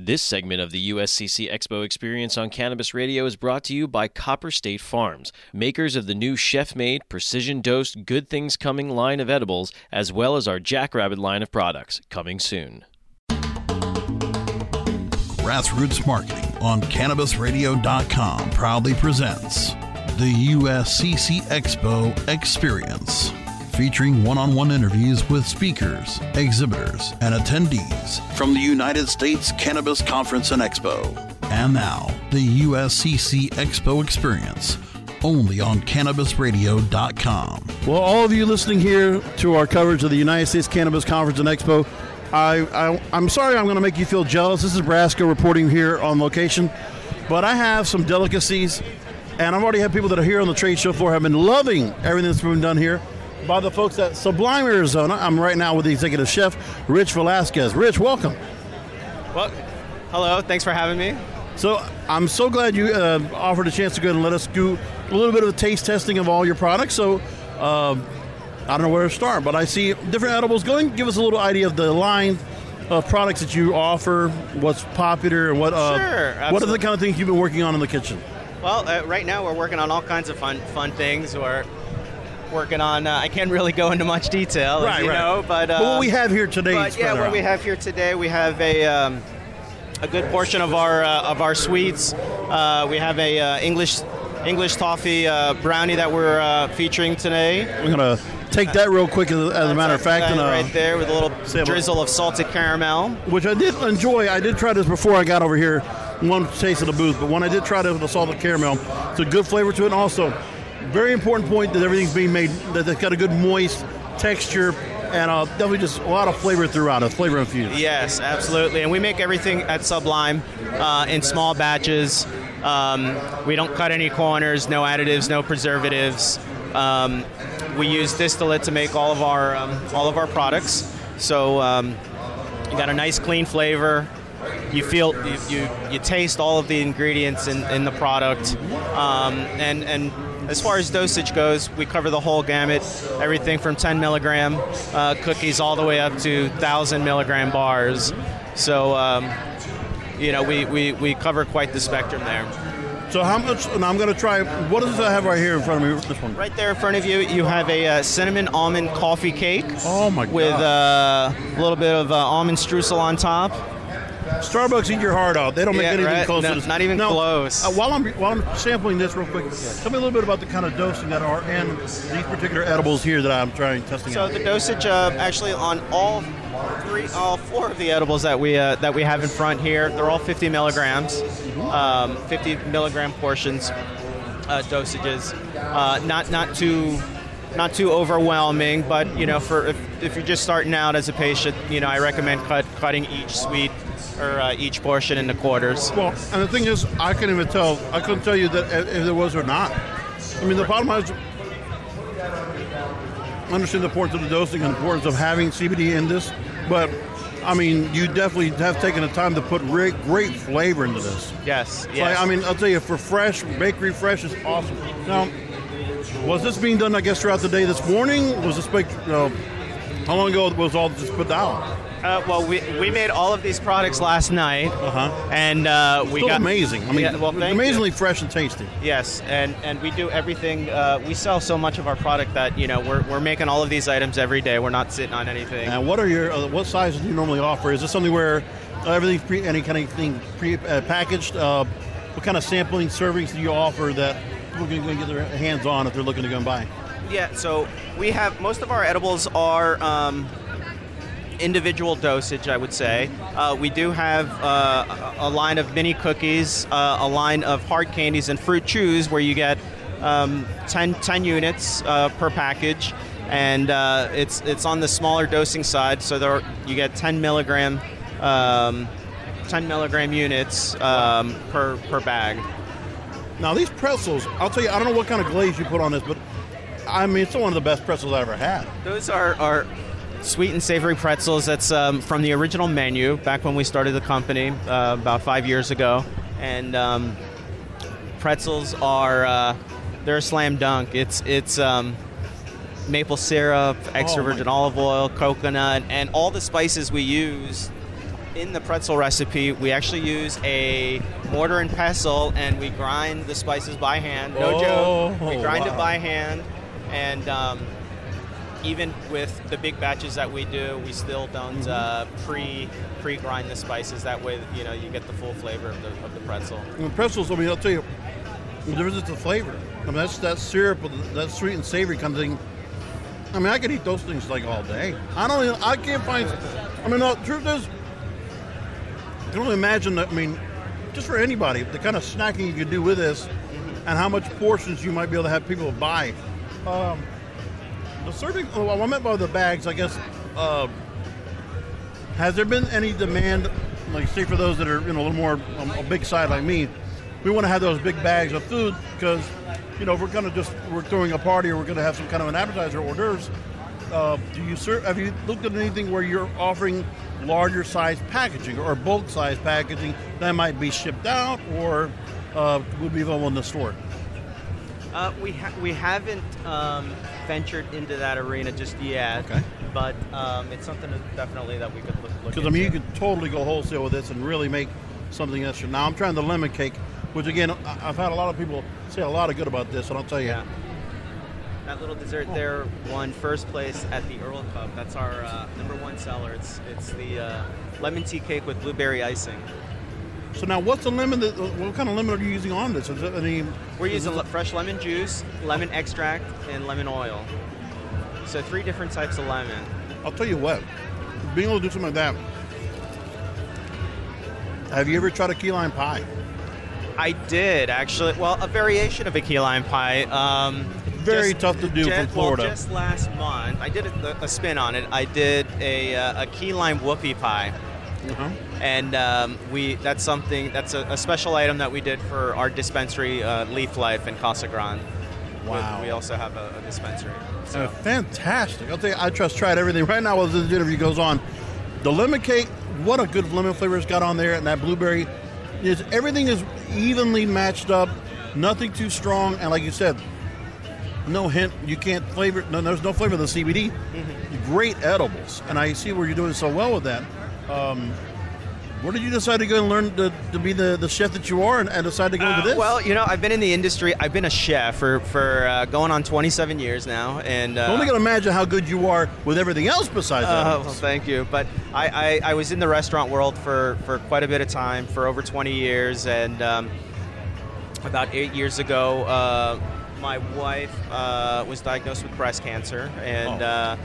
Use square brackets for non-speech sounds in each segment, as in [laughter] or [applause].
This segment of the USCC Expo Experience on Cannabis Radio is brought to you by Copper State Farms, makers of the new chef made, precision dosed, good things coming line of edibles, as well as our Jackrabbit line of products, coming soon. Grassroots Marketing on CannabisRadio.com proudly presents the USCC Expo Experience featuring one on one interviews with speakers, exhibitors, and attendees from the United States Cannabis Conference and Expo. And now, the USCC Expo Experience, only on CannabisRadio.com. Well, all of you listening here to our coverage of the United States Cannabis Conference and Expo, I, I, I'm sorry I'm going to make you feel jealous. This is Brasco reporting here on location, but I have some delicacies, and I've already had people that are here on the trade show floor have been loving everything that's been done here by the folks at Sublime Arizona. I'm right now with the executive chef, Rich Velasquez. Rich, welcome. Well, hello. Thanks for having me. So I'm so glad you uh, offered a chance to go and let us do a little bit of a taste testing of all your products. So uh, I don't know where to start, but I see different edibles. Go and give us a little idea of the line of products that you offer, what's popular, and what uh, sure, what are the kind of things you've been working on in the kitchen. Well, uh, right now we're working on all kinds of fun fun things. We're working on. Uh, I can't really go into much detail, right, you right. know, but, but what we have here today. But yeah, what around. we have here today, we have a. Um, a good portion of our uh, of our sweets. Uh, we have a uh, English English toffee uh, brownie that we're uh, featuring today. We're gonna take that real quick, as, as a matter of fact, and right there with a little drizzle of salted caramel, which I did enjoy. I did try this before I got over here. One taste of the booth, but when I did try the, the salted caramel, it's a good flavor to it. And also, very important point that everything's being made that it's got a good moist texture and uh, definitely just a lot of flavor throughout a flavor infused. Yes, absolutely. And we make everything at Sublime uh, in small batches. Um, we don't cut any corners, no additives, no preservatives. Um, we use distillate to make all of our um, all of our products. So um, you got a nice clean flavor. You feel you, you, you taste all of the ingredients in, in the product, um, and and as far as dosage goes, we cover the whole gamut, everything from 10 milligram uh, cookies all the way up to 1,000 milligram bars. So, um, you know, we, we, we cover quite the spectrum there. So how much? And I'm going to try. What does I have right here in front of me? This one. Right there in front of you, you have a uh, cinnamon almond coffee cake. Oh my god! With uh, a little bit of uh, almond streusel on top. Starbucks eat your heart out. They don't make Yeah, anything right? close No, to this. not even Now, close. Uh, while I'm while I'm sampling this real quick, tell me a little bit about the kind of dosing that are in these particular edibles here that I'm trying testing So out. the dosage, uh, actually, on all three, all four of the edibles that we uh, that we have in front here. They're all 50 milligrams, um, 50 milligram portions, uh, dosages. Uh, not not too not too overwhelming, but you know, for if, if you're just starting out as a patient, you know, I recommend cut, cutting each sweet or uh, each portion into quarters. Well, and the thing is, I can't even tell. I couldn't tell you that if if there was or not. I mean, the bottom line is, I understand the importance of the dosing and the importance of having CBD in this, but I mean, you definitely have taken the time to put re- great flavor into this. Yes, yes. I mean, I'll tell you, for fresh bakery fresh is awesome. Now, was this being done? I guess throughout the day this morning. Was this baked? Uh, how long ago was all this put out? Uh, well, we, we made all of these products last night, Uh-huh. and uh, we Still got amazing. I mean, Yeah, well, thank amazingly you. fresh and tasty. Yes, and, and we do everything. Uh, we sell so much of our product that you know we're, we're making all of these items every day. We're not sitting on anything. And what are your uh, what sizes do you normally offer? Is this something where everything's pre, any kind of thing pre uh, packaged? Uh, what kind of sampling servings do you offer that people can get their hands on if they're looking to go and buy? Yeah, so we have most of our edibles are um, individual dosage, I would say. Uh, we do have uh, a line of mini cookies, uh, a line of hard candies, and fruit chews where you get um, 10, 10 units uh, per package. And uh, it's it's on the smaller dosing side, so there you get 10 milligram, um, 10 milligram units um, per per bag. Now these pretzels, I'll tell you, I don't know what kind of glaze you put on this, but I mean, it's one of the best pretzels I ever had. Those are, are sweet and savory pretzels. That's um, from the original menu back when we started the company uh, about five years ago. And um, pretzels are uh, they're a slam dunk. It's it's um, maple syrup, extra Oh, virgin olive oil, coconut, and all the spices we use in the pretzel recipe. We actually use a mortar and pestle, and we grind the spices by hand. No Oh, joke. We grind wow. it by hand, and um, even with the big batches that we do, we still don't Mm-hmm. uh, pre pre grind the spices. That way, you know, you get the full flavor of the, of the pretzel. And pretzels, I mean, I'll tell you, the difference is the flavor. I mean, that's that syrup, that sweet and savory kind of thing. I mean, I could eat those things like all day. I don't. Even, I can't find. I mean, the truth is, I can only imagine that. I mean, just for anybody, the kind of snacking you could do with this, and how much portions you might be able to have people buy. Um, the serving. What I meant by the bags, I guess. Uh, has there been any demand, like say for those that are you know a little more um, a big side like me, we want to have those big bags of food because you know if we're gonna just we're throwing a party or we're gonna have some kind of an appetizer or hors d'oeuvres. Uh, do you serve? Have you looked at anything where you're offering larger size packaging or bulk size packaging that might be shipped out or uh, would be available in the store? Uh, we ha- we haven't um, ventured into that arena just yet. Okay. But um, it's something that definitely that we could look. look Because I mean, you could totally go wholesale with this and really make something extra. Now I'm trying the lemon cake, which again I- I've had a lot of people say a lot of good about this, and I'll tell you. Yeah. That little dessert there won first place at the Errl Cup. That's our uh, number one seller. It's it's the uh, lemon tea cake with blueberry icing. So now, what's the lemon? That, what kind of lemon are you using on this? Is it any? We're using le- fresh lemon juice, lemon extract, and lemon oil. So three different types of lemon. I'll tell you what. Being able to do something like that. Have you ever tried a key lime pie? I did actually. Well, a variation of a key lime pie. Um, Very tough to do ju- from Florida. Well, just last month, I did a, a spin on it. I did a, uh, a key lime whoopie pie. Uh-huh. and um, we that's something that's a, a special item that we did for our dispensary uh, Leaf Life in Casa Grande. Wow. We, we also have a, a dispensary. Uh, fantastic. I'll tell you, I just tried everything. Right now, as this interview goes on, the lemon cake, what a good lemon flavor it's got on there, and that blueberry is everything is evenly matched up. Nothing too strong, and like you said, no hint. You can't flavor. No, there's no flavor of the CBD. Great edibles, and I see where you're doing so well with that. Um, where did you decide to go and learn to, to be the, the chef that you are, and, and decide to go into Uh, this? well, you know, I've been in the industry. I've been a chef for for uh, going on 27 years now, and uh, I'm only going to imagine how good you are with everything else besides Uh, edibles. well, thank you. But I, I, I was in the restaurant world for, for quite a bit of time, for over 20 years, and um, about eight years ago, uh, my wife uh, was diagnosed with breast cancer and Oh.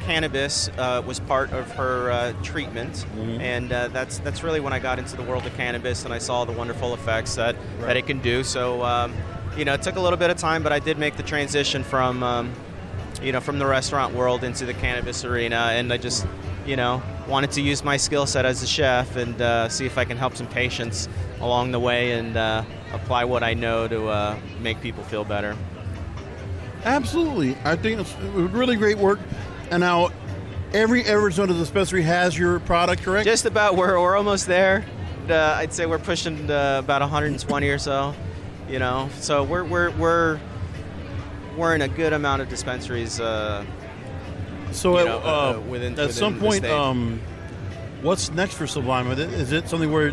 Cannabis uh, was part of her uh, treatment, Mm-hmm. and uh, that's that's really when I got into the world of cannabis and I saw the wonderful effects that that it can do. So, um, you know, it took a little bit of time, but I did make the transition from, um, you know, from the restaurant world into the cannabis arena, and I just, you know, wanted to use my skill set as a chef and uh, see if I can help some patients along the way and uh, apply what I know to uh, make people feel better. Absolutely. I think it's really great work. And now every Arizona dispensary has your product, correct? Just about. We're, we're almost there. Uh, I'd say we're pushing uh, about 120 or so. You know, so we're we're we're we're in a good amount of dispensaries. Uh, so at, know, uh, uh, within- at within some point, um, what's next for Sublime? Is it- Is it something where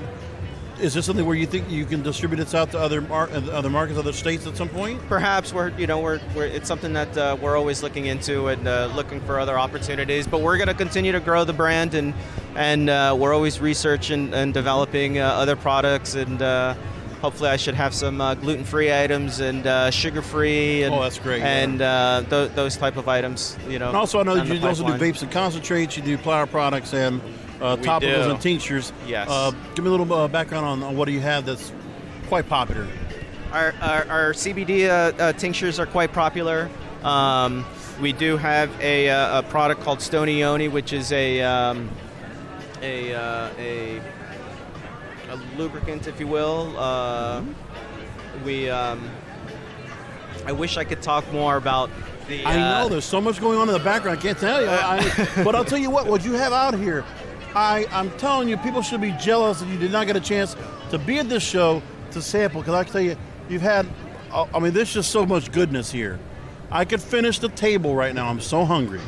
is this something where you think you can distribute this out to other mar- uh, other markets, other states at some point? perhaps we're you know we're, we're it's something that uh, we're always looking into and uh, looking for other opportunities but we're going to continue to grow the brand and and uh, we're always researching and developing uh, other products and uh, hopefully I should have some uh, gluten-free items and uh, sugar-free and Oh, that's great, yeah. and uh, th- those type of items you know And also, I know that you also do vapes and concentrates. You do flower products and uh, topicals and tinctures. Yes. Uh, give me a little uh, background on, on what do you have that's quite popular. Our, our, our CBD uh, uh, tinctures are quite popular. Um, we do have a, uh, a product called Stony Yoni, which is a um, a, uh, a a lubricant, if you will. Uh, we um, I wish I could talk more about the. I uh, know there's so much going on in the background. I can't tell you. I, [laughs] but I'll tell you what. What you have out here, I I'm telling you, people should be jealous that you did not get a chance to be at this show to sample. Because I can tell you, you've had. uh, I mean, there's just so much goodness here. I could finish the table right now. I'm so hungry,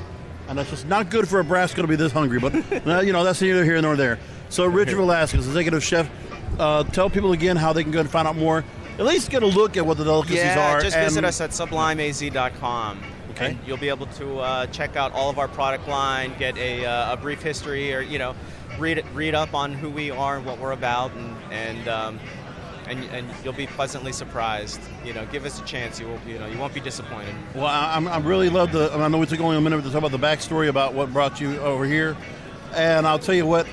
and that's just not good for Nebraska to be this hungry. But [laughs] you know, that's neither here nor there. So Richard [laughs] Velasquez, executive chef, uh, tell people again how they can go and find out more. At least get a look at what the delicacies yeah, are. just and- visit us at sublimeaz.com. Okay. And you'll be able to uh, check out all of our product line, get a, uh, a brief history, or you know, read read up on who we are and what we're about, and and um, and, and you'll be pleasantly surprised. You know, give us a chance. You will, you know, you won't be disappointed. Well, I'm, I'm, really love the. I know we took only a minute to talk about the backstory about what brought you over here, and I'll tell you what,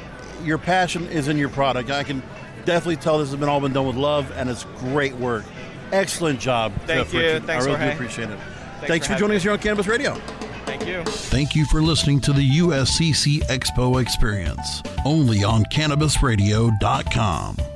your passion is in your product. I can definitely tell this has been all been done with love, and it's great work. Excellent job, Thank Chef you. Richard. Thanks, I really Jorge. do appreciate it. Thanks Thanks, for for, joining having us here on Cannabis Radio. Thank you. Thank you for listening to the USCC Expo Experience, only on CannabisRadio.com.